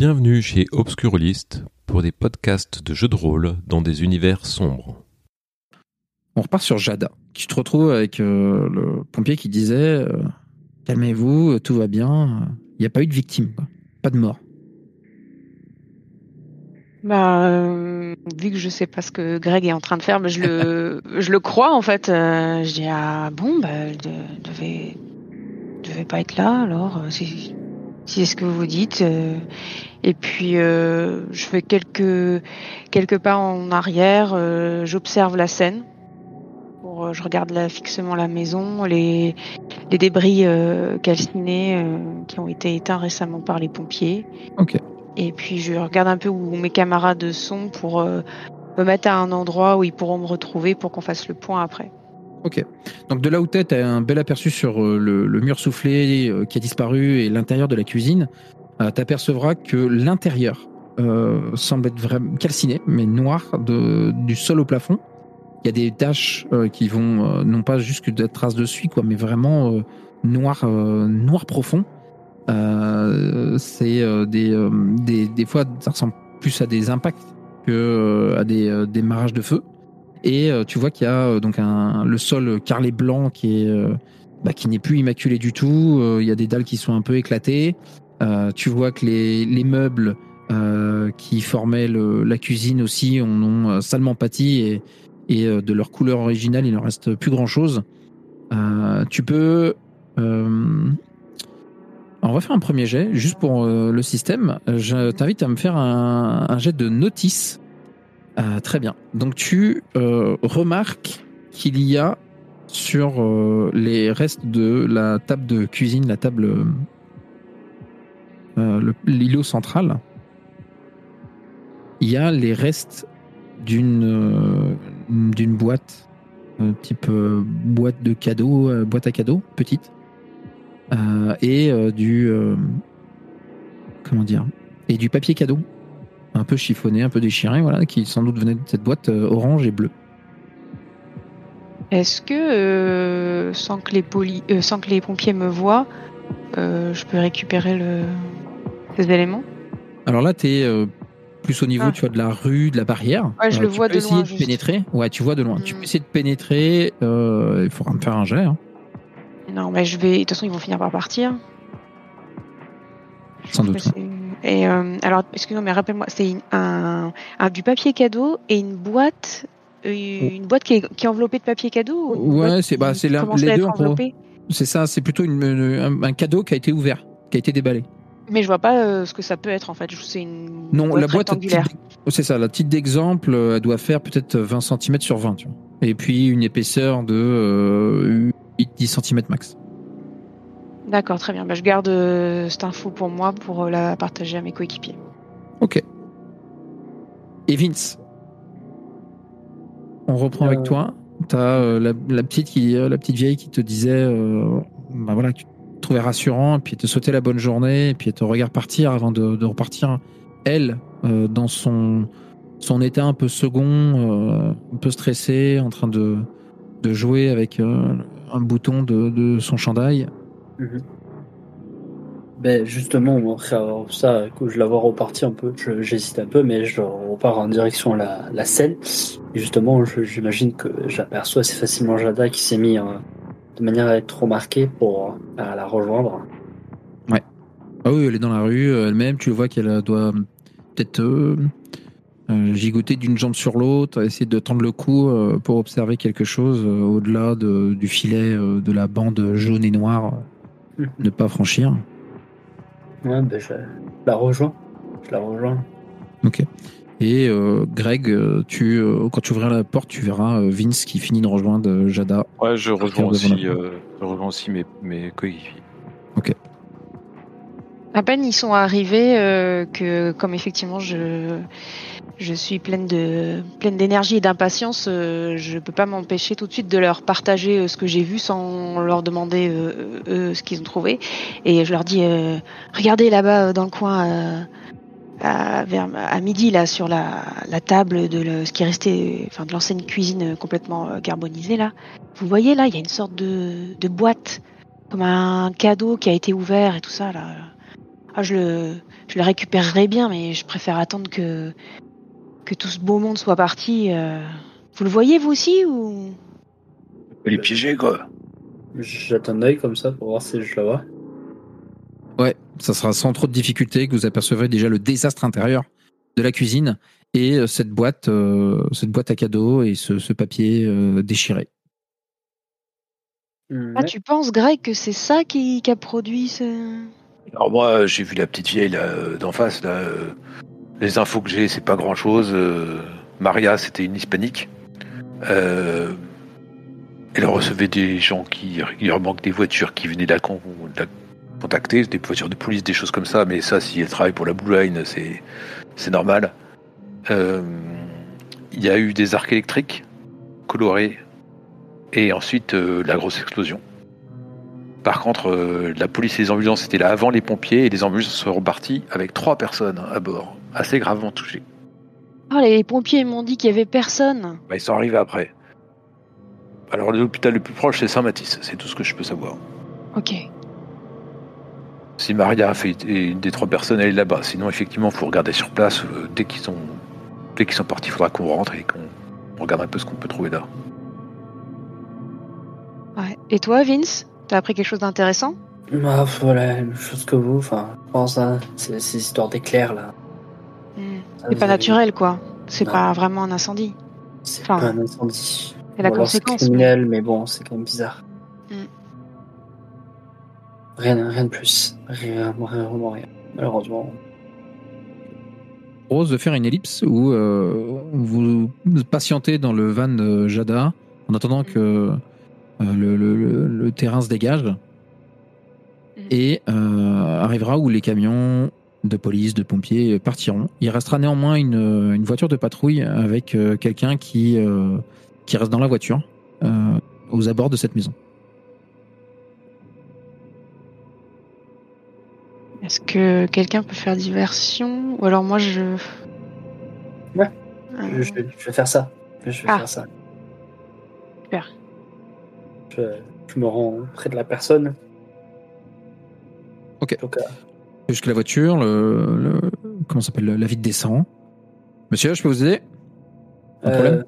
Bienvenue chez Obscurlist pour des podcasts de jeux de rôle dans des univers sombres. On repart sur Jada, qui te retrouve avec euh, le pompier qui disait euh, Calmez-vous, tout va bien, il n'y a pas eu de victime, quoi. pas de mort. Bah, euh, vu que je sais pas ce que Greg est en train de faire, bah, je le, je le crois en fait. Euh, je dis ah bon, bah, elle de- devait, devait pas être là alors. euh, Si, si c'est ce que vous dites. euh, et puis euh, je fais quelques, quelques pas en arrière. euh, J'observe la scène. Pour, je regarde là, fixement la maison, les, les débris euh, calcinés qui ont été éteints récemment par les pompiers. Ok. Et puis je regarde un peu où mes camarades sont pour me mettre à un endroit où ils pourront me retrouver pour qu'on fasse le point après. Ok. Donc de là où t'es, t'as un bel aperçu sur euh, le, mur soufflé euh, qui a disparu et l'intérieur de la cuisine. Euh, T'apercevras que l'intérieur euh, semble être vraiment calciné, mais noir de, du sol au plafond. Il y a des taches qui vont non pas juste que des traces de suie, quoi, mais vraiment noir, noir profond. C'est des, des des fois ça ressemble plus à des impacts que à des démarrages de feu. Et euh, tu vois qu'il y a euh, donc le sol carrelé blanc euh, bah, qui n'est plus immaculé du tout. Euh, il y a des dalles qui sont un peu éclatées. Euh, tu vois que les, les meubles euh, qui formaient la cuisine aussi en ont euh, salement pâti et, euh, de leur couleur originale il ne reste plus grand chose. Euh, tu peux euh, on va faire un premier jet juste pour euh, le système. Je t'invite à me faire un jet de notice. Euh, très bien. Donc tu euh, remarques qu'il y a sur euh, les restes de la table de cuisine, la table, euh, l'îlot central, il y a les restes d'une d'une boîte, type boîte de cadeaux, boîte à cadeaux, petite, et du comment dire, et du papier cadeau un peu chiffonné, un peu déchiré, voilà, qui sans doute venait de cette boîte euh, orange et bleue. Est-ce que euh, sans que les poli- euh, sans que les pompiers me voient, euh, je peux récupérer le ces éléments? Alors là, tu es plus au niveau, Ah. tu vois, de la rue, de la barrière. Ouais, je le tu vois peux de essayer loin, de juste. pénétrer. Ouais, tu vois de loin. Tu Hmm. peux essayer de pénétrer. il faudra me faire un jet. hein, Non, mais je vais. De toute façon, ils vont finir par partir. sans doute. Et euh, alors, excuse-moi, mais rappelle-moi, c'est un, un- du papier cadeau et une boîte, euh, une boîte qui est, qui est enveloppée de papier cadeau. Ouais, boîte c'est- bah, c'est la- les deux, C'est ça, c'est plutôt une- une- un, cadeau qui a été ouvert, qui a été déballé. Mais je vois pas euh, ce que ça peut être en fait. C'est une Non, la boîte, rectangulaire. type d'ex- c'est ça, la petite d'exemple, euh, elle doit faire peut-être 20 cm sur 20. Tu vois. Et puis une épaisseur de euh, 8-10 cm max. D'accord, très bien. Bah, je garde euh, cette info pour moi pour euh, la partager à mes coéquipiers. Ok. Et Vince, on reprend avec Euh. toi. T'as euh, la, la petite qui, euh, la petite vieille qui te disait, euh, bah voilà, que tu te trouvais rassurant, et puis elle te souhaitait la bonne journée, et puis elle te regarde partir avant de, de repartir. Elle, euh, dans son son état un peu second, euh, un peu stressé, en train de de jouer avec euh, un bouton de, de son chandail. Mhm. Ben justement, moi, après avoir ça, que je la vois repartir un peu, j'hésite un peu, mais je repars en direction la, la scène. Et justement, j'imagine que j'aperçois assez facilement Jada qui s'est mis euh, de manière à être remarquée pour euh, la rejoindre. Ah oui, elle est dans la rue euh, elle-même. Tu vois qu'elle doit peut-être euh, gigoter d'une jambe sur l'autre, essayer de tendre le cou euh, pour observer quelque chose euh, au-delà de- du filet euh, de la bande jaune et noire, ne pas franchir. Ouais, ben je la rejoins. Je la rejoins. Ok. Et euh, Greg, euh, tu, euh, quand tu ouvriras la porte, tu verras euh, Vince qui finit de rejoindre Jada. Ouais, je rejoins aussi, euh, je rejoins aussi mes, mes coéquipiers. À peine ils sont arrivés euh, que, comme effectivement je je suis pleine de pleine d'énergie et d'impatience, euh, je peux pas m'empêcher tout de suite de leur partager euh, ce que j'ai vu sans leur demander euh, eux ce qu'ils ont trouvé. Et je leur dis euh, regardez là-bas euh, dans le coin. euh, à, vers, à midi là sur la, table de ce qui restait enfin de l'ancienne cuisine euh, complètement euh, carbonisée là vous voyez là il y a une sorte de, de boîte comme un cadeau qui a été ouvert et tout ça là Ah, je le, je le récupérerai bien, mais je préfère attendre que que tout ce beau monde soit parti. euh. Vous le voyez vous aussi ou? Les piéger, quoi. Jette un œil comme ça pour voir si je la vois. Ouais, ça sera sans trop de difficulté que vous apercevrez déjà le désastre intérieur de la cuisine et euh, cette boîte, euh, cette boîte à cadeaux et ce, ce papier euh, déchiré. Hmm, Ah, tu penses, Greg, que c'est ça qui, qui a produit ce. Alors moi, j'ai vu la petite vieille là euh, d'en face. Là, euh, les infos que j'ai, c'est pas grand-chose. Euh, Maria, c'était une hispanique. Euh, elle recevait des gens qui manque des voitures qui venaient de la, de contacter, des voitures de police, des choses comme ça. Mais ça, si elle travaille pour la Blue Line, c'est normal. Euh, Il y a eu des arcs électriques colorés et ensuite la grosse explosion. Par contre, la police et les ambulances étaient là avant les pompiers et les ambulances sont reparties avec trois personnes à bord, assez gravement touchées. Ah, les pompiers m'ont dit qu'il y avait personne. Bah, ils sont arrivés après. Alors l'hôpital le plus proche c'est Saint-Mathis, c'est tout ce que je peux savoir. Ok. Si Maria a fait et une des trois personnes elle est là-bas, sinon effectivement il faut regarder sur place euh, dès qu'ils sont dès qu'ils sont partis, il faudra qu'on rentre et qu'on regarde un peu ce qu'on peut trouver là. Ouais. Et toi, Vince T'as appris quelque chose d'intéressant? Bah, voilà, la même chose que vous. Enfin, je pense, hein, c'est ces histoires d'éclairs là. C'est pas avez- naturel, quoi. C'est pas vraiment un incendie. C'est Enfin, pas un incendie. c'est la alors c'est conséquence, criminel, mais bon, c'est quand même bizarre. Hmm. Rien, rien de plus. Rien, rien, vraiment rien. Malheureusement. propose de faire une ellipse où euh, vous patientez dans le van de Jada en attendant que euh, le, le- le- le terrain se dégage et euh, arrivera où les camions de police, de pompiers partiront. Il restera néanmoins une, une voiture de patrouille avec euh, quelqu'un qui, euh, qui reste dans la voiture euh, aux abords de cette maison. Est-ce que quelqu'un peut faire diversion? Ou alors moi, je. Ouais. Euh, Je, je- je vais faire ça. Je vais Ah. faire ça. Super. Je, je me rends près de la personne. Ok. Donc, euh, Jusque la voiture, le, le- comment s'appelle, la vitre descend. Monsieur, je peux vous aider? Un problème?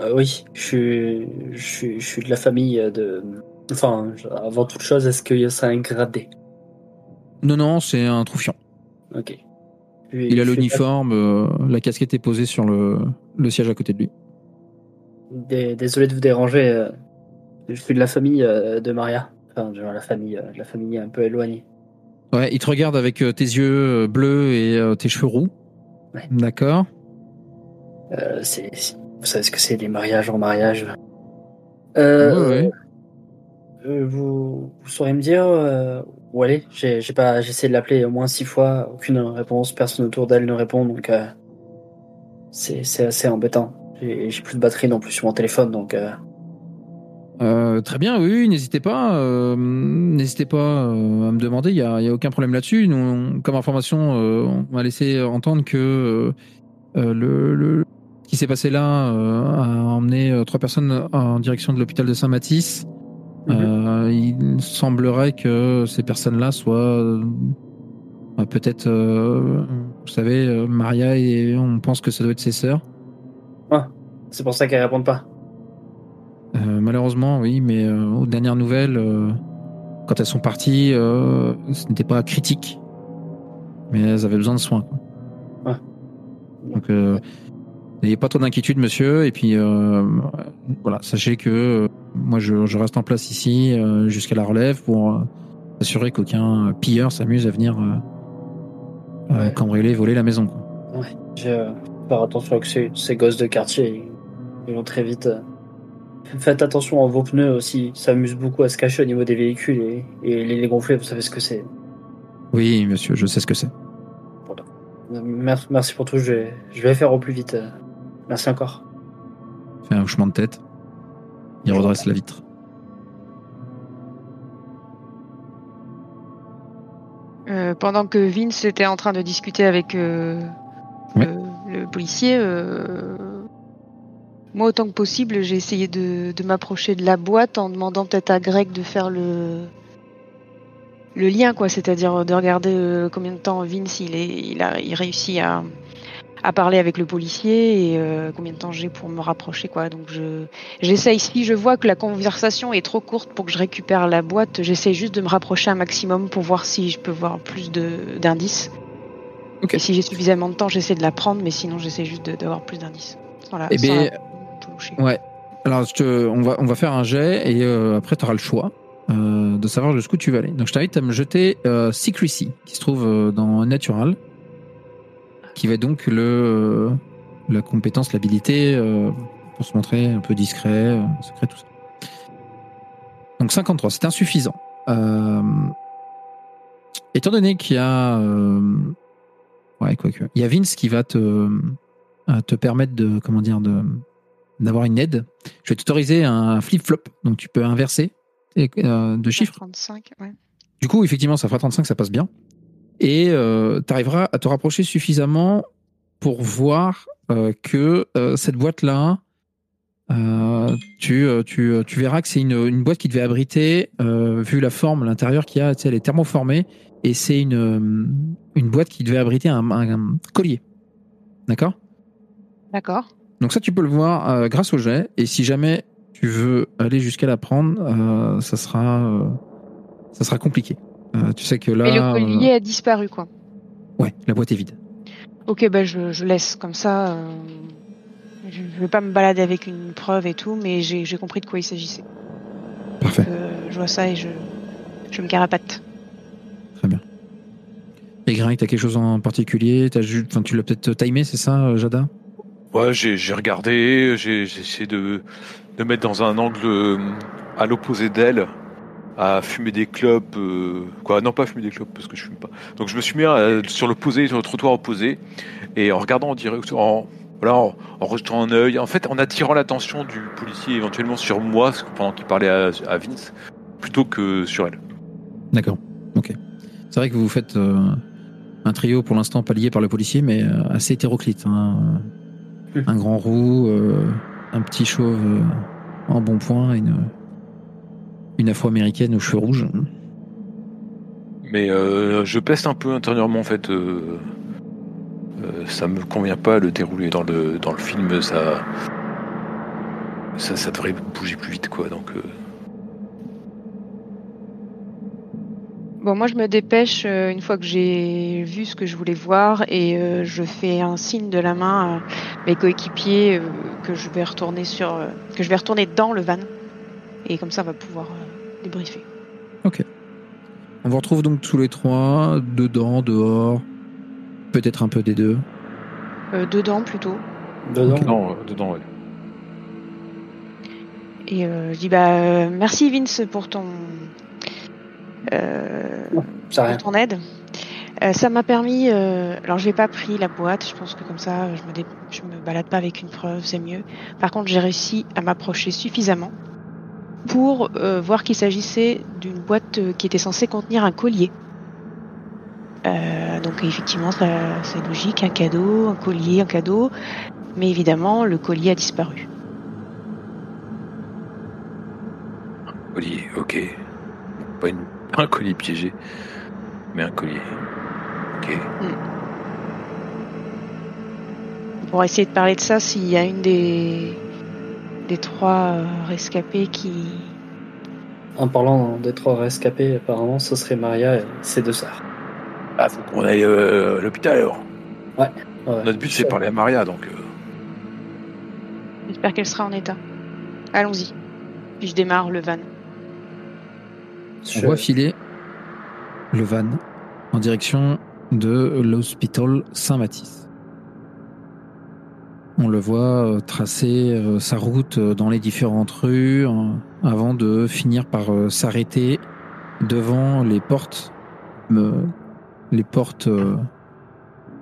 euh, euh, Oui, je suis, je, suis, je suis de la famille de. Enfin, avant toute chose, est-ce qu'il y a ça un gradé? Non, non, c'est un troufion. Ok. Puis, Il a l'uniforme, euh, la casquette est posée sur le, le siège à côté de lui. Dé- Désolé de vous déranger. euh, Je suis de la famille de Maria. Enfin, genre la famille, euh, la famille un peu éloignée. Ouais, il te regarde avec euh, tes yeux euh, bleus et euh, tes cheveux roux. Ouais. D'accord. Euh, c'est, vous savez ce que c'est les mariages en mariage. Euh, Ouais, ouais. euh, vous, vous sauriez me dire où aller J'ai, pas, essayé de l'appeler au moins six fois, aucune réponse, personne autour d'elle ne répond, donc c'est, c'est assez embêtant. J'ai, j'ai plus de batterie non plus sur mon téléphone, donc euh, très bien, oui, oui, n'hésitez pas. euh, n'hésitez pas euh, à me demander, il n'y a, a aucun problème là-dessus. Nous, on- comme information, on m'a laissé entendre que le, le- ce qui s'est passé là a emmené trois personnes en direction de l'hôpital de Saint-Mathis. Euh, il semblerait que ces personnes-là soient peut-être, vous savez, Maria et on pense que ça doit être ses sœurs. c'est pour ça qu'elle répond pas. Euh, malheureusement, oui, mais euh, aux dernières nouvelles, euh, quand elles sont parties, ce n'était pas critique, mais elles avaient besoin de soins. quoi. Ouais. Donc, n'ayez pas trop d'inquiétude, monsieur, et puis voilà, sachez que moi, je, je reste en place ici jusqu'à la relève pour assurer qu'aucun pilleur s'amuse à venir Ouais. cambrioler, voler la maison. quoi. Ouais. Faire attention que ces, ces gosses de quartier, ils vont très vite. Euh. Faites attention à vos pneus aussi. Ils s'amusent beaucoup à se cacher au niveau des véhicules et, et les, les gonfler. Vous savez ce que c'est. Oui, monsieur, je sais ce que c'est. Euh, Merci, merci pour tout. Je vais, je vais faire au plus vite. euh. Merci encore. Fait un hochement de tête. Il redresse la vitre. Euh, pendant que Vince était en train de discuter avec euh, Ouais. le, le policier, euh, moi autant que possible, j'ai essayé de, de m'approcher de la boîte en demandant peut-être à Greg de faire le le lien, quoi. C'est-à-dire de regarder euh, combien de temps Vince il, est, il, a, il réussit à, à parler avec le policier et euh, combien de temps j'ai pour me rapprocher, quoi. Donc je j'essaye. Si je vois que la conversation est trop courte pour que je récupère la boîte, j'essaie juste de me rapprocher un maximum pour voir si je peux voir plus de d'indices. Et si j'ai suffisamment de temps, j'essaie de la prendre, mais sinon j'essaie juste d'avoir plus d'indices. Voilà. Eh sans bien, la Ouais. Alors, on, va, on va faire un jet et euh, après, tu auras le choix euh, de savoir jusqu'où tu vas aller. Donc, je t'invite à me jeter euh, Secrecy, qui se trouve dans Natural, qui va donc le, la compétence, l'habilité pour se montrer un peu discret, secret, tout ça. Donc, 53, c'est insuffisant. Étant donné qu'il y a. ouais, quoique. Il y a Vince qui va te, te permettre de. Comment dire de d'avoir une aide. Je vais t'autoriser un flip-flop, donc tu peux inverser et, euh, de chiffres. 35, ouais. Du coup, effectivement, ça fera 35, ça passe bien. Et tu arriveras à te rapprocher suffisamment pour voir euh, que euh, cette boîte-là, euh, tu, euh, tu, euh, tu verras que c'est une, une boîte qui devait abriter, euh, vu la forme, l'intérieur qu'il y a, tu sais, elle est thermoformée, et c'est une, euh, une boîte qui devait abriter un, un- un collier. D'accord? D'accord. Donc ça, tu peux le voir euh, grâce au jet. Et si jamais tu veux aller jusqu'à la prendre, euh, ça sera, euh, ça sera compliqué. Tu sais que là, Mais le collier a disparu, quoi. ouais, la boîte est vide. Ok, bah je, je laisse comme ça. je ne vais pas me balader avec une preuve et tout, mais j'ai compris de quoi il s'agissait. Parfait, je vois ça et je, je me carapate. très bien. Et Greg, t'as quelque chose en particulier? Enfin, tu l'as peut-être timé, c'est ça, Jada? Ouais, j'ai regardé, j'ai essayé de, de mettre dans un angle euh, à l'opposé d'elle, à fumer des clopes, euh, quoi, non pas fumer des clopes parce que je fume pas. Donc je me suis mis euh, sur l'opposé, sur le trottoir opposé, et en regardant en direct, en, voilà, en, en rejetant un œil, en fait, en attirant l'attention du policier éventuellement sur moi pendant qu'il parlait à, à Vince, plutôt que sur elle. D'accord, ok. C'est vrai que vous faites un trio pour l'instant pas lié par le policier, mais assez hétéroclite. hein. Un grand roux, euh, un petit chauve euh, en bon point, une, afro-américaine aux cheveux rouges. Mais euh, je peste un peu intérieurement en fait. Euh, ça me convient pas le déroulé dans le dans le film. Ça ça, ça devrait bouger plus vite quoi. Donc euh, Bon, moi, je me dépêche euh, une fois que j'ai vu ce que je voulais voir et euh, je fais un signe de la main à mes coéquipiers euh, que je vais retourner sur, euh, que je vais retourner dans le van et comme ça, on va pouvoir euh, débriefer. On vous retrouve donc tous les trois, dedans, dehors, peut-être un peu des deux. Euh, dedans plutôt. Dedans. non, euh, dedans ouais. Et euh, je dis bah euh, merci Vince pour ton Ça rien. pour ton aide. Euh, ça m'a permis. euh, alors, j'ai pas pris la boîte. Je pense que comme ça, je me, dé- je me balade pas avec une preuve, c'est mieux. Par contre, j'ai réussi à m'approcher suffisamment pour euh, voir qu'il s'agissait d'une boîte euh, qui était censée contenir un collier. Euh, donc, effectivement, ça- c'est logique, un cadeau, un collier, un cadeau. Mais évidemment, le collier a disparu. Collier, ok. Pas, une, pas un collier piégé, mais un collier. Ok. On pourra essayer de parler de ça s'il y a une des des trois euh, rescapés qui En parlant des trois rescapés, apparemment, ce serait Maria et ses deux sœurs. Ah, faut qu'on aille euh, à l'hôpital alors. Ouais, Notre but c'est de parler à Maria donc. euh, J'espère qu'elle sera en état. Allons-y. Puis je démarre le van. On voit filer le van en direction de l'hôpital Saint-Mathis. On le voit euh, tracer euh, sa route euh, dans les différentes rues hein, avant de finir par s'arrêter devant les portes, les portes,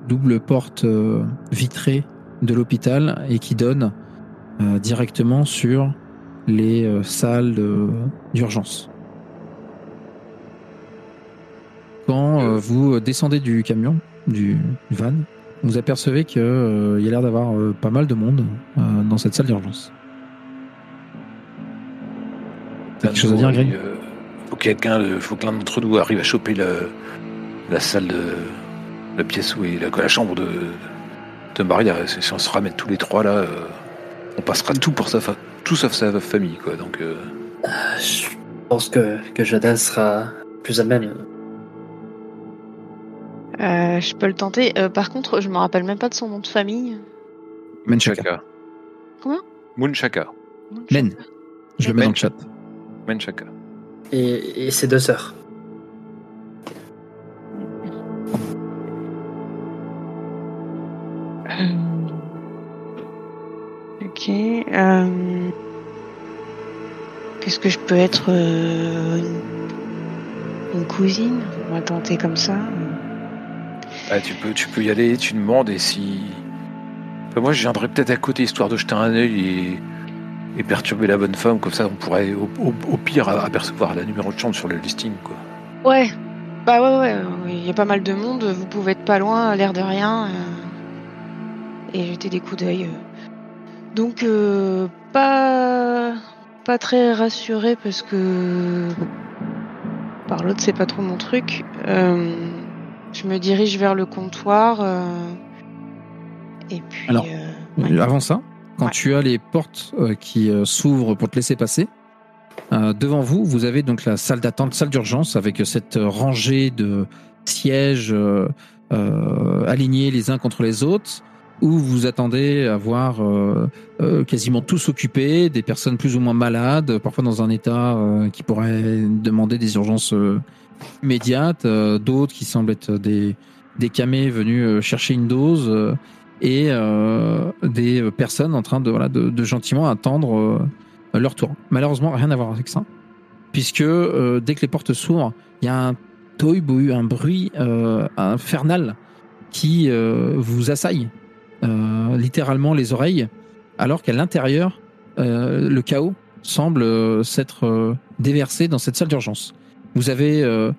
double portes euh, vitrées de l'hôpital et qui donnent directement sur les salles d'urgence. Quand euh, vous descendez du camion, du, van, vous apercevez qu'il y a l'air d'avoir euh, pas mal de monde euh, dans cette salle d'urgence. T'as quelque chose à dire, Greg? Euh, faut que quelqu'un, euh, faut que l'un d'entre nous arrive à choper le- la salle de la pièce où est la, la chambre de, de Maria. Si on se ramène tous les trois là, euh, on passera tout pour sa fa- tout sauf sa famille quoi. Donc euh, Je pense que, que Jada sera plus à même. Euh, je peux le tenter. Euh, par contre, je me rappelle même pas de son nom de famille. Menchaka. Chaka. Comment? Munchaka. Men. Je le mets dans le chat. Menchaka. Et, et ses deux sœurs. Euh, Ok. euh, Qu'est-ce que je peux être euh, une... une cousine? On va tenter comme ça. Ah, tu peux, tu peux y aller. Tu demandes et si. Moi, je viendrais peut-être à côté histoire de jeter un œil et, et perturber la bonne femme. Comme ça, on pourrait au, pire apercevoir la numéro de chambre sur le listing quoi. Ouais. Bah ouais, ouais. Il y a pas mal de monde. Vous pouvez être pas loin, à l'air de rien. euh, et jeter des coups d'œil. euh. Donc, euh, pas... pas très rassuré parce que. Par l'autre, c'est pas trop mon truc. Je me dirige vers le comptoir. euh, Et puis. Alors, euh, ouais. Avant ça, quand Ouais. tu as les portes euh, qui s'ouvrent pour te laisser passer, devant vous, vous avez donc la salle d'attente, salle d'urgence, avec cette rangée de sièges alignés les uns contre les autres, où vous attendez à voir euh, euh, quasiment tous occupés, des personnes plus ou moins malades, parfois dans un état euh, qui pourrait demander des urgences immédiates, euh, d'autres qui semblent être des, des camés venus euh, chercher une dose. euh, et des personnes en train de, voilà, de, gentiment attendre leur tour. Malheureusement, rien à voir avec ça, puisque dès que les portes s'ouvrent, il y a un tohu un bruit infernal qui vous assaille littéralement les oreilles, alors qu'à l'intérieur, le chaos semble s'être déversé dans cette salle d'urgence. Vous avez euh,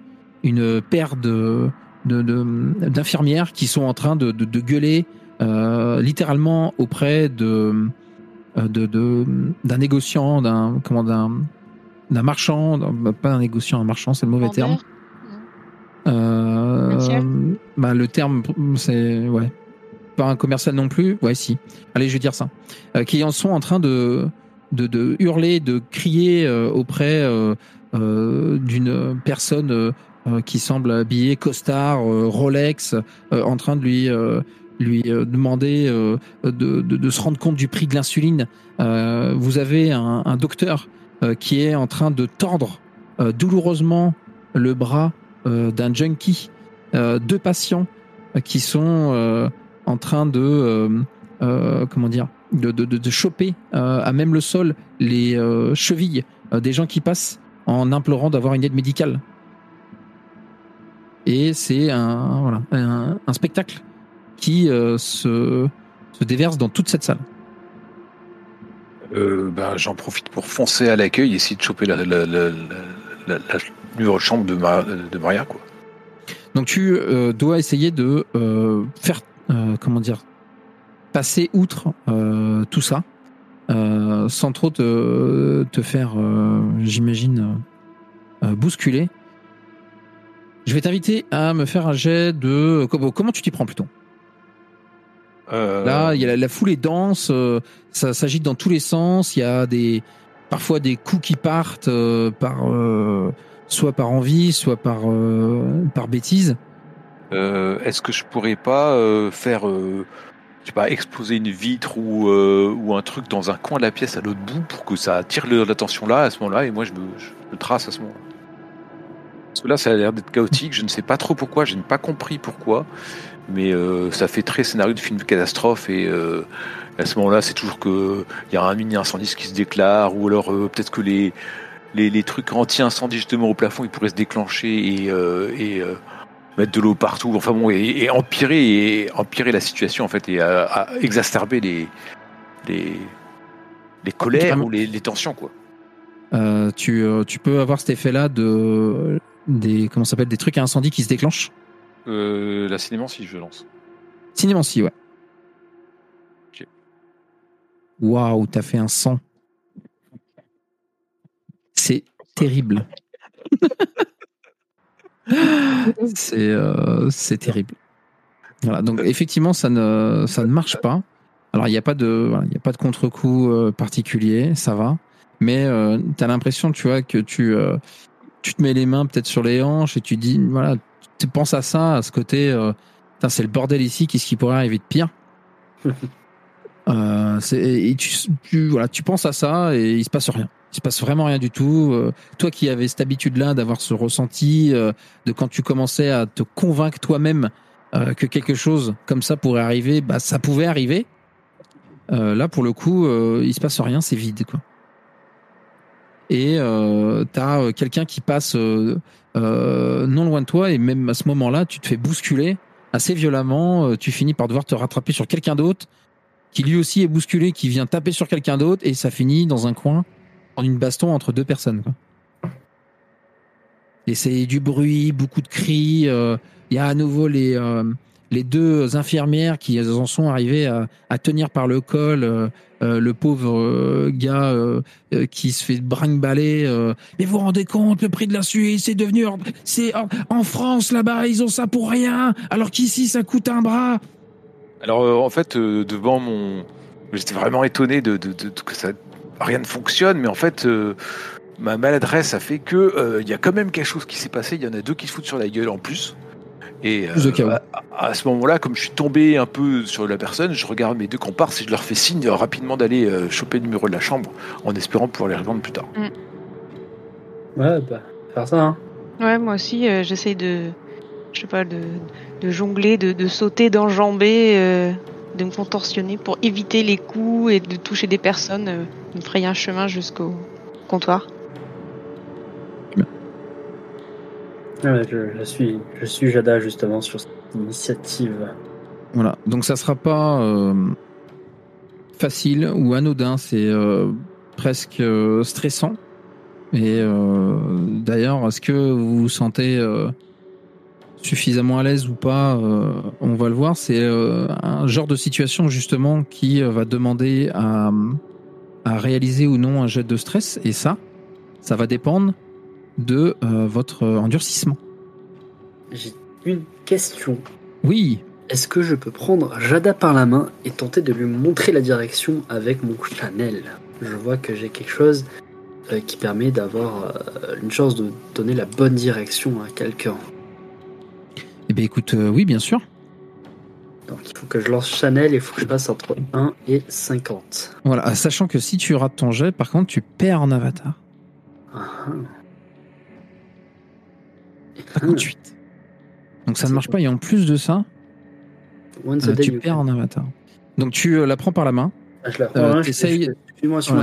une paire de d'infirmières qui sont en train de, de, de gueuler euh, littéralement auprès de euh, de- d'un négociant, d'un comment d'un d'un marchand, pas d'un négociant, un marchand, c'est le mauvais terme. Euh, Commercial bah, le terme, c'est ouais, pas un commercial non plus? Ouais, si. Allez, je vais dire ça. Euh, qui en sont en train de de, de hurler, de crier euh, auprès d'une personne euh, euh, qui semble habillée costard, euh, Rolex, euh, en train de lui euh, lui euh, demander euh, de, de, se rendre compte du prix de l'insuline. Euh, vous avez un, docteur euh, qui est en train de tordre euh, douloureusement le bras euh, d'un junkie, euh, deux patients euh, qui sont euh, en train de euh, euh, comment dire de, de, choper euh, à même le sol les euh, chevilles euh, des gens qui passent en implorant d'avoir une aide médicale. Et c'est un, voilà, un, un spectacle qui euh, se, se déverse dans toute cette salle. Euh, ben, j'en profite pour foncer à l'accueil et essayer de choper la, la, chambre de, Ma- de Maria quoi. Donc tu euh, dois essayer de faire, comment dire, passer outre tout ça, euh, sans trop te, te faire, euh, j'imagine, euh, bousculer. Je vais t'inviter à me faire un jet de... Comment, tu t'y prends plutôt? Là, il y a la, la foule est dense, ça s'agite dans tous les sens. Il y a des parfois des coups qui partent par soit par envie, soit par par bêtise. Est-ce que je pourrais pas faire, je sais pas, exploser une vitre ou, euh, ou un truc dans un coin de la pièce à l'autre bout pour que ça attire l'attention là à ce moment-là et moi je me, trace à ce moment-là. Parce que là ça a l'air d'être chaotique, je ne sais pas trop pourquoi, je n'ai pas compris pourquoi, mais euh, ça fait très scénario de film de catastrophe et euh, à ce moment-là c'est toujours que il y a un mini incendie qui se déclare ou alors peut-être que les les, trucs anti-incendie justement au plafond ils pourraient se déclencher et, mettre de l'eau partout, enfin bon, et, et empirer et empirer la situation en fait et à, à exacerber les les les colères ou les, les tensions quoi. Euh, tu euh, tu peux avoir cet effet-là de des comment ça s'appelle des trucs à incendie qui se déclenchent? Euh, la cinéma si je lance. Cinémancie, ouais. Ok. Waouh, t'as fait un 100. C'est terrible. c'est euh, c'est terrible. Voilà, donc effectivement, ça ne, ça ne marche pas. Alors, il n'y a pas de, voilà, y a pas de contre-coup euh, particulier, ça va. Mais euh, tu as l'impression, tu vois, que tu, euh, tu te mets les mains peut-être sur les hanches et tu dis, voilà, tu penses à ça, à ce côté, euh, c'est le bordel ici, qu'est-ce qui pourrait arriver de pire? Euh, et tu, tu, voilà, tu penses à ça et il se passe rien. Se passe vraiment rien du tout. Euh, toi qui avais cette habitude-là d'avoir ce ressenti, euh, de quand tu commençais à te convaincre toi-même euh, que quelque chose comme ça pourrait arriver, bah ça pouvait arriver. Là, pour le coup, il se passe rien, c'est vide, quoi. Et t'as quelqu'un qui passe non loin de toi, et même à ce moment-là, tu te fais bousculer assez violemment. tu finis par devoir te rattraper sur quelqu'un d'autre, qui lui aussi est bousculé, qui vient taper sur quelqu'un d'autre, et ça finit dans un coin, en une baston entre deux personnes. Quoi. Et c'est du bruit, beaucoup de cris. euh, Il y a à nouveau les, euh, les deux infirmières qui en sont arrivées à, tenir par le col euh, euh, le pauvre euh, gars euh, euh, qui se fait brinque-baller. euh, mais vous vous rendez compte, le prix de la Suisse, c'est devenu... En, France, là-bas, ils ont ça pour rien, alors qu'ici, ça coûte un bras. Alors euh, en fait, euh, devant mon, j'étais vraiment étonné de, de- de- ça rien ne fonctionne, mais en fait, euh, ma maladresse a fait que euh, il y a quand même quelque chose qui s'est passé. Il y en a deux qui se foutent sur la gueule en plus. Et chaos. à, à ce moment-là, comme je suis tombé un peu sur la personne, je regarde mes deux comparses et je leur fais signe euh, rapidement d'aller euh, choper le numéro de la chambre, en espérant pouvoir les rejoindre plus tard. Ouais, bah, faire ça, hein. Ouais, moi aussi, euh, j'essaye de, je sais pas, de, de jongler, de, de sauter, d'enjamber, euh, de me contorsionner pour éviter les coups et de toucher des personnes, euh, me frayer un chemin jusqu'au comptoir. Ouais, je, je suis, je suis Jada justement sur cette initiative. Voilà, donc ça sera pas euh, facile ou anodin, c'est euh, presque euh, stressant. Et euh, d'ailleurs, est-ce que vous vous sentez euh, suffisamment à l'aise ou pas euh, On va le voir. C'est euh, un genre de situation justement qui euh, va demander à, à réaliser ou non un jet de stress. Et ça, ça va dépendre de euh, votre endurcissement. J'ai une question. Oui, Est-ce que je peux prendre Jada par la main et tenter de lui montrer la direction avec mon Chanel Je vois que j'ai quelque chose qui permet d'avoir une chance de donner la bonne direction à quelqu'un. Eh bien écoute, euh, oui, bien sûr. Donc il faut que je lance Chanel et il faut que je passe entre 1 et 50. Voilà, sachant que si tu rates ton jet, par contre, tu perds en avatar. Ah, ah. 58. Donc ça ne marche pas. Et en plus de ça, Once euh, tu perds en avatar. Donc tu euh, la prends par la main. Ah, je la prends, hein, je- je- sur.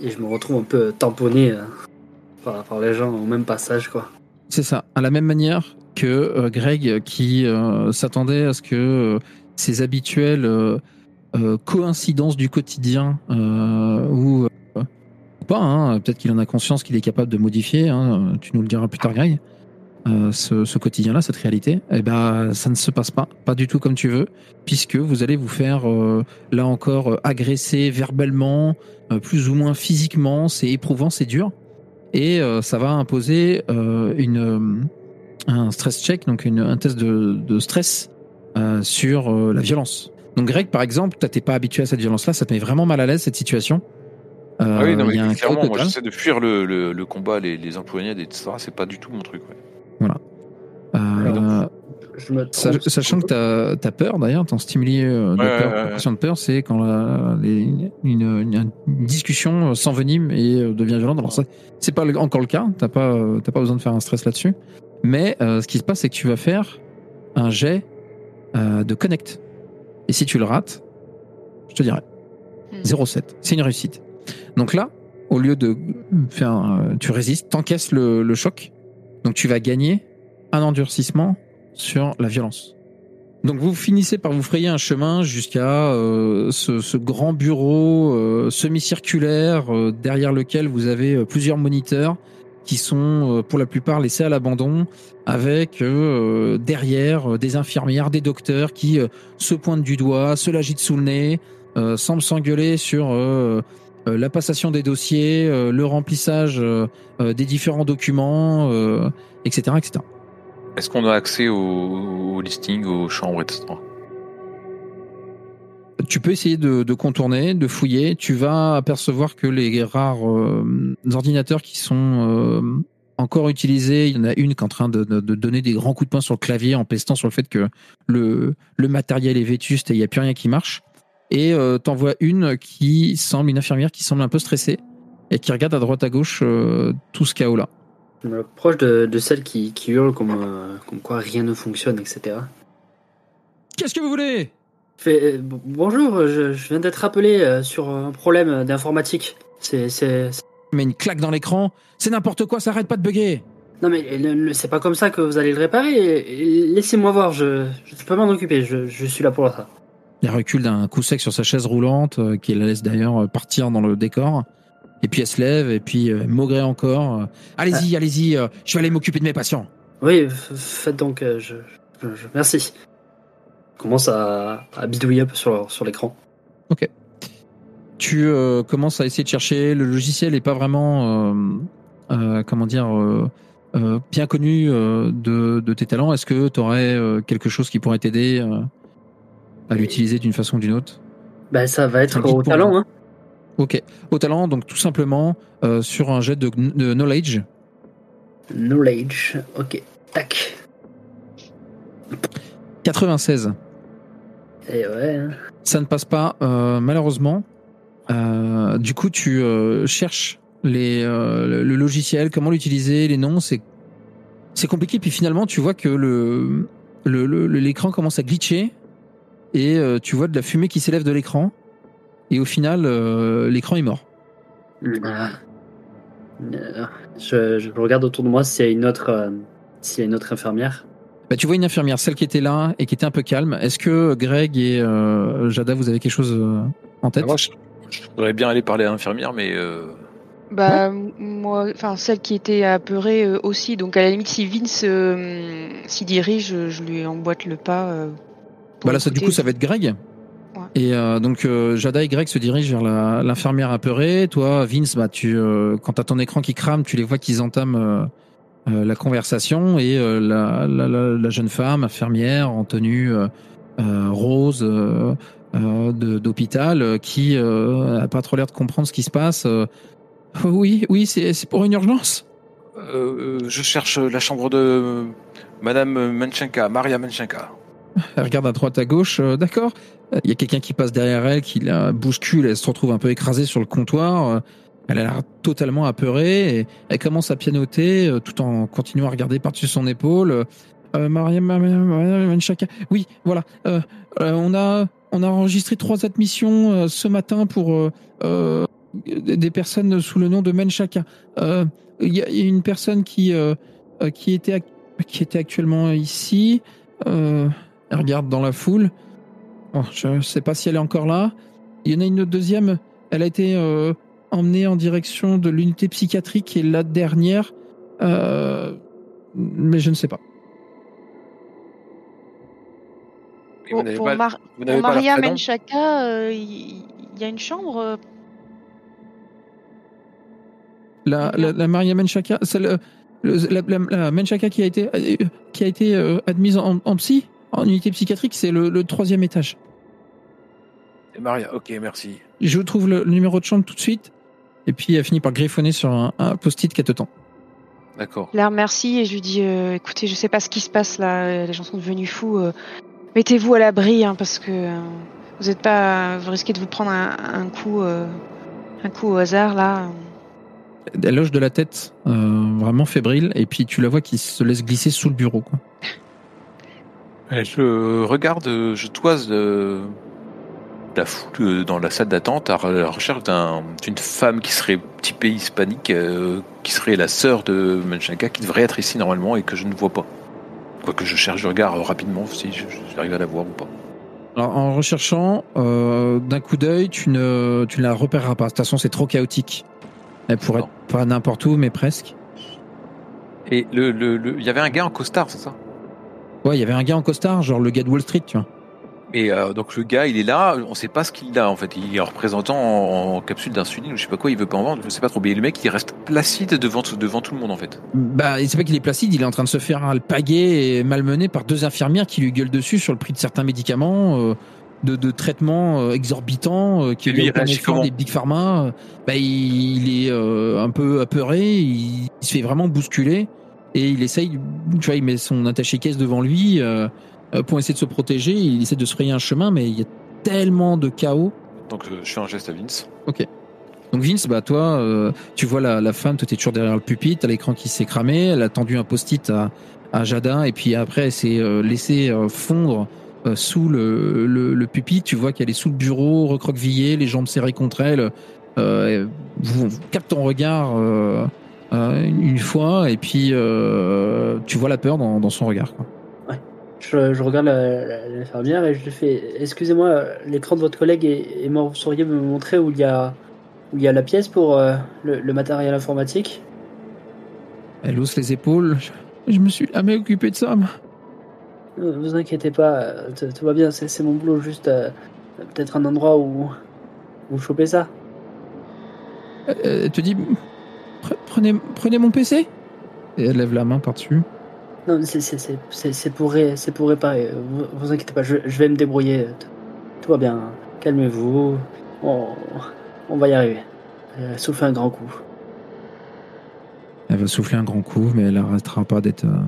Et je me retrouve un peu tamponné par, par les gens au même passage, quoi. C'est ça. À la même manière que euh, Greg, qui euh, s'attendait à ce que ses habituelles euh, euh, coïncidences du quotidien ou pas, hein, peut-être qu'il en a conscience qu'il est capable de modifier. hein, tu nous le diras plus tard, Greg. ce, quotidien-là, cette réalité, eh ben, ça ne se passe pas, pas du tout comme tu veux, puisque vous allez vous faire, là encore, agresser verbalement, plus ou moins physiquement, c'est éprouvant, c'est dur, et euh, ça va imposer euh, une, euh, un stress check, donc une, un test de, de stress sur la violence. Donc Greg, par exemple, toi, t'es pas habitué à cette violence-là, ça te met vraiment mal à l'aise cette situation. Euh, ah oui, non, il y a mais un clairement, moi j'essaie de fuir le, le, le combat, les, les empoignades, etc. C'est pas du tout mon truc. ouais. Euh, Je me trompe. Sachant que t'as as peur d'ailleurs, ton stimuli euh, de Ouais, peur, ouais, ouais. de peur, c'est quand la- les- une, une- une discussion euh, s'envenime et euh, devient violente. Alors c'est pas encore le cas, t'as pas, euh, pas besoin de faire un stress là-dessus. Mais euh, ce qui se passe, c'est que tu vas faire un jet euh, de connect. Et si tu le rates, je te dirais Hmm. 0,7. C'est une réussite. Donc là, au lieu de faire, un- tu résistes, t'encaisses le, le choc. Donc tu vas gagner un endurcissement sur la violence. Donc vous finissez par vous frayer un chemin jusqu'à euh, ce, ce grand bureau euh, semi-circulaire euh, derrière lequel vous avez euh, plusieurs moniteurs qui sont euh, pour la plupart laissés à l'abandon avec euh, derrière des infirmières, des docteurs qui se pointent du doigt, se l'agitent sous le nez, semblent s'engueuler sur la passation des dossiers, le remplissage des différents documents, etc., etc. Est-ce qu'on a accès au, listing, aux chambres, etc. Tu peux essayer de, contourner, de fouiller. Tu vas apercevoir que les rares euh, ordinateurs qui sont euh, encore utilisés, il y en a une qui est en train de, donner des grands coups de poing sur le clavier en pestant sur le fait que le, matériel est vétuste et il n'y a plus rien qui marche. Et euh, t'en vois une qui semble, une infirmière qui semble un peu stressée et qui regarde à droite à gauche euh, tout ce chaos rapproche de, de celle qui, qui hurle comme, euh, comme quoi rien ne fonctionne, etc. Qu'est-ce que vous voulez? Fait, euh, bonjour, je, je viens d'être appelé euh, sur un problème d'informatique. C'est, Mais une claque dans l'écran, c'est n'importe quoi, ça arrête pas de bugger. Non mais c'est pas comme ça que vous allez le réparer. Laissez-moi voir, je, je peux m'en occuper, je, je suis là pour ça. Il recule d'un coup sec sur sa chaise roulante, qui la laisse d'ailleurs partir dans le décor. Et puis elle se lève, et puis euh, maugret encore. euh, allez-y, allez-y, euh, je vais aller m'occuper de mes patients. Oui, faites donc, euh, je, je- je- merci. Je commence à, à bidouiller un peu sur, sur l'écran. Tu euh, commences à essayer de chercher. Le logiciel n'est pas vraiment, comment dire, euh, bien connu euh, de, de tes talents. Est-ce que tu aurais quelque chose qui pourrait t'aider à l'utiliser d'une façon ou d'une autre? Ben ça va être au talent, hein. Ok. Au talent, donc tout simplement euh, sur un jet de, de knowledge. Knowledge, ok. Tac. 96. Et ouais. hein. Ça ne passe pas, euh, malheureusement. Euh, du coup, tu cherches les, le, le logiciel, comment l'utiliser, les noms, c'est c'est compliqué. Puis finalement, tu vois que le le- le- l'écran commence à glitcher et euh, tu vois de la fumée qui s'élève de l'écran. Et au final, euh, l'écran est mort. Ah. Euh, Je, je regarde autour de moi s'il y a une autre, euh, s'il y a une autre infirmière. Bah, tu vois une infirmière, celle qui était là et qui était un peu calme. Est-ce que Greg et euh, Jada, vous avez quelque chose en tête? Moi, je, je voudrais bien aller parler à l'infirmière, mais euh, Bah moi, enfin celle qui était apeurée euh, aussi. Donc à la limite, si Vince euh, s'y dirige, je, je lui emboîte le pas. euh, Bah là, ça, du coup, ça va être Greg? Et euh, donc, euh, Jada et Greg se dirigent vers l'infirmière apeurée. Toi, Vince, bah, tu, euh, quand t'as ton écran qui crame, tu les vois qu'ils entament euh, euh, la conversation. Et euh, la, la, la, la jeune femme infirmière en tenue rose d'hôpital qui a pas trop l'air de comprendre ce qui se passe. oui, oui, c'est pour une urgence. je cherche la chambre de Madame Menchenka, Maria Menchenka. Elle regarde à droite à gauche, euh, d'accord. Euh, Il y a quelqu'un qui passe derrière elle, qui la bouscule, elle se retrouve un peu écrasée sur le comptoir. euh, Elle a l'air totalement apeurée et elle commence à pianoter euh, tout en continuant à regarder par-dessus son épaule. Euh, Maria, Maria, Maria Menchaka. Oui, voilà. Euh, euh, on a on a enregistré trois admissions euh, ce matin pour euh, euh, des personnes sous le nom de Menchaka. Euh, Il y, a- une personne qui euh, euh, qui était qui était actuellement ici. Elle regarde dans la foule. Bon, je ne sais pas si elle est encore là. Il y en a une autre deuxième. Elle a été euh, emmenée en direction de l'unité psychiatrique et la dernière. euh, mais je ne sais pas. Et Pour, vous n'avez pour pas, Mar- vous pour n'avez pas leur Maria Menchaka, euh, il y, a une chambre. La, la, la Maria Menchaka, celle, le- la, la- la Menchaka qui a été, qui a été euh, admise en, en psy, en unité psychiatrique, c'est le, le troisième étage. C'est Maria, ok, merci. Je vous trouve le, le numéro de chambre tout de suite. Et puis elle finit par griffonner sur un, un post-it qu'elle te tend. D'accord. La remercie et je lui dis euh, écoutez, je sais pas ce qui se passe là, les gens sont devenus fous. euh, Mettez-vous à l'abri hein, parce que euh, vous êtes pas, vous risquez de vous prendre un, un coup, euh, un coup au hasard là. Elle loge de la tête, euh, vraiment fébrile, et puis tu la vois qui se laisse glisser sous le bureau. Quoi. Et Je regarde, euh, je toise euh, la foule euh, dans la salle d'attente à la recherche d'un- d'une femme qui serait typée hispanique, euh, qui serait la sœur de Menchenka, qui devrait être ici normalement et que je ne vois pas. Quoique je cherche, je regarde rapidement si j'arrive à la voir ou pas. Alors, en recherchant, euh, d'un coup d'œil, tu ne, tu ne la repéreras pas. De toute façon, c'est trop chaotique. Elle pourrait Non. être pas n'importe où, mais presque. Et le, le, le- il y avait un gars en costard, c'est ça? Ouais, il y avait un gars en costard, genre le gars de Wall Street, tu vois. Et euh, donc le gars, il est là, on sait pas ce qu'il a en fait. Il est représentant en, en capsule d'insuline ou je sais pas quoi, il veut pas en vendre, je sais pas trop. Mais le mec, il reste placide devant, devant tout le monde en fait. Bah, c'est pas qu'il est placide, il est en train de se faire alpaguer et malmener par deux infirmières qui lui gueulent dessus sur le prix de certains médicaments, euh, de, de traitements euh, exorbitants, euh, qui lui, il des big pharma. Bah, il, il est euh, un peu apeuré, il, il se fait vraiment bousculer et il essaye, tu vois, il met son attaché caisse devant lui euh, pour essayer de se protéger. Il essaie de se frayer un chemin, mais il y a tellement de chaos. Donc euh, je fais un geste à Vince. Donc Vince, bah toi, euh, tu vois la, la femme, toi t'es toujours derrière le pupitre, t'as l'écran qui s'est cramé, elle a tendu un post-it à, à Jadin et puis après elle s'est euh, laissée euh, fondre euh, sous le, le, le pupitre. Tu vois qu'elle est sous le bureau, recroquevillée, les jambes serrées contre elle. Euh, vous, vous capte ton regard une fois et puis euh, tu vois la peur dans, dans son regard. Quoi. Je, je regarde l'infirmière et je lui fais Excusez-moi, l'écran de votre collègue est, est mort. Vous sauriez me montrer où il y a, où il y a la pièce pour euh, le, le matériel informatique? Elle hausse les épaules. Je, me suis jamais occupé de ça. Ne vous inquiétez pas, euh, tout va bien, c'est c'est mon boulot. Juste euh, peut-être un endroit où, où choper ça. Euh, Elle te dit prenez, prenez mon PC et elle lève la main par-dessus. Non, c'est- pour, ré- pour réparer. Vous, vous inquiétez pas, je, je vais me débrouiller. Tout, va bien. Calmez-vous. On, on va y arriver. Euh, soufflez un grand coup. Elle va souffler un grand coup, mais elle n'arrêtera pas d'être euh,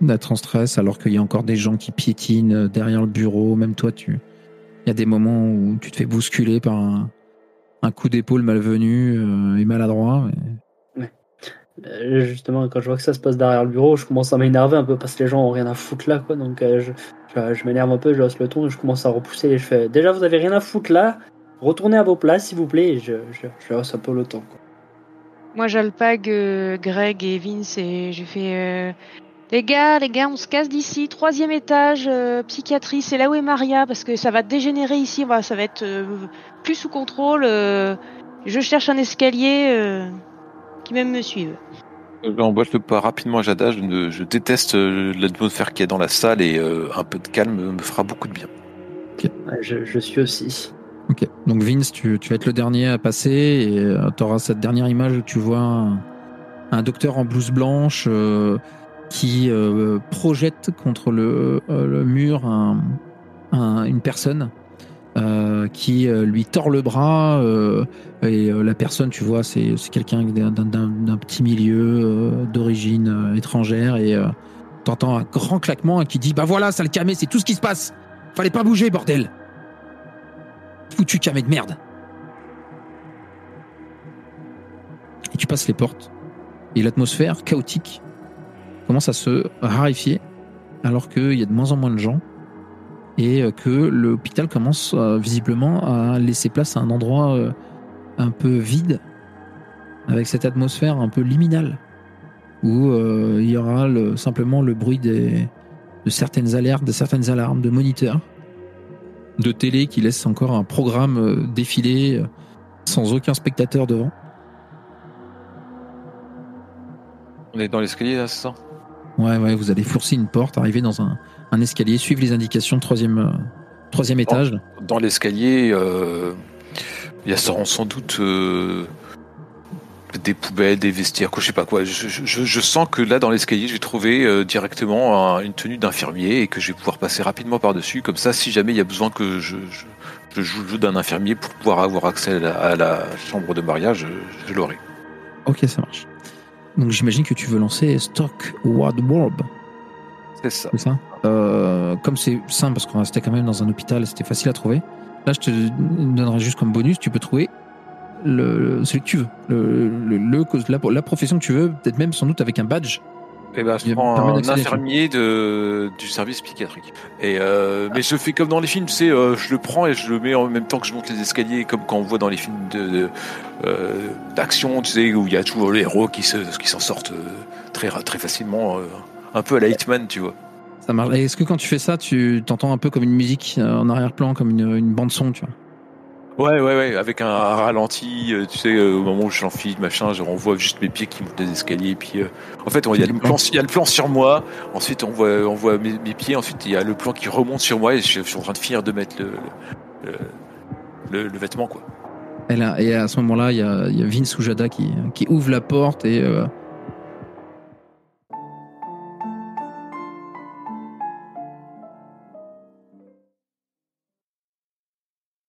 d'être en stress alors qu'il y a encore des gens qui piétinent euh, derrière le bureau. Même toi, tu, il y a des moments où tu te fais bousculer par un, un coup d'épaule malvenu euh, et maladroit. mais- justement, quand je vois que ça se passe derrière le bureau, je commence à m'énerver un peu parce que les gens ont rien à foutre là, quoi. Donc euh, je, je, m'énerve un peu, je hausse le ton je commence à repousser et je fais Déjà, vous avez rien à foutre là, retournez à vos places s'il vous plaît. Et je, je, un peu le ton, quoi. Moi, j'alpague euh, Greg et Vince et je fais euh, Les gars, les gars, on se casse d'ici. Troisième étage, euh, psychiatrie, c'est là où est Maria parce que ça va dégénérer ici. Ça va être euh, plus sous contrôle. euh, je cherche un escalier euh, qui même me suive. J'emboîte le pas rapidement à Jada. Je, déteste euh, l'atmosphère qu'il y a dans la salle et euh, un peu de calme me fera beaucoup de bien. Ouais, je, je suis aussi. Ok. Donc Vince, tu, tu vas être le dernier à passer et tu auras cette dernière image où tu vois un, un docteur en blouse blanche euh, qui euh, projette contre le, euh, le mur un- un- une personne euh, qui euh, lui tord le bras euh, et la personne, tu vois, c'est quelqu'un d'un- petit milieu d'origine étrangère et t'entends un grand claquement qui dit bah voilà, ça le camé, c'est tout ce qui se passe. Fallait pas bouger, bordel. Foutu camé de merde. Et tu passes les portes. Et l'atmosphère chaotique commence à se raréfier alors qu'il y a de moins en moins de gens et euh, que l'hôpital commence euh, visiblement à laisser place à un endroit euh, un peu vide avec cette atmosphère un peu liminale où il y aura le- simplement le bruit des, de certaines alertes, de certaines alarmes, de moniteurs, de télé qui laissent encore un programme défiler sans aucun spectateur devant. On est dans l'escalier là, c'est ça? Ouais, ouais, vous allez forcer une porte, arriver dans un, un escalier, suivre les indications troisième, euh, troisième étage. Dans l'escalier, euh, il y a sans, sans doute euh, des poubelles, des vestiaires, quoi, je sais pas quoi. Je, je- je- je sens que là, dans l'escalier, je vais trouver directement un- une tenue d'infirmier et que je vais pouvoir passer rapidement par-dessus. Comme ça, si jamais il y a besoin que je, joue le jeu d'un infirmier pour pouvoir avoir accès à la, à la chambre de mariage, je l'aurai. Ok, ça marche. Donc j'imagine que tu veux lancer Stock Ward Warb, C'est ça. c'est ça Euh, Comme c'est simple parce qu'on restait quand même dans un hôpital, c'était facile à trouver. Là, je te donnerai juste comme bonus, tu peux trouver le, le- celui que tu veux, le, le, le- la, la profession que tu veux, peut-être même sans doute avec un badge. Eh ben, je prends un infirmier de, du service psychiatrique. Et euh, mais je fais comme dans les films, tu sais, euh, je le prends et je le mets en même temps que je monte les escaliers, comme quand on voit dans les films de, euh, d'action, tu sais, où il y a toujours les héros qui se, qui s'en sortent très, très facilement, un peu à la Hitman, tu vois. Ça marche. Et Est-ce que quand tu fais ça, tu t'entends un peu comme une musique en arrière-plan, comme une, une bande son, tu vois? Ouais, ouais, ouais, avec un, ralenti, euh, tu sais, euh, au moment où je l'enfile, machin, je renvoie juste mes pieds qui montent des escaliers, puis euh, en fait, on- il y, a le plan, il y a le plan sur moi, ensuite on voit, on voit mes, pieds, ensuite il y a le plan qui remonte sur moi et je, suis en train de finir de mettre le, le, le- vêtement, quoi. Elle a- et à ce moment-là, il y a, y a Vince Oujada qui, qui ouvre la porte et euh,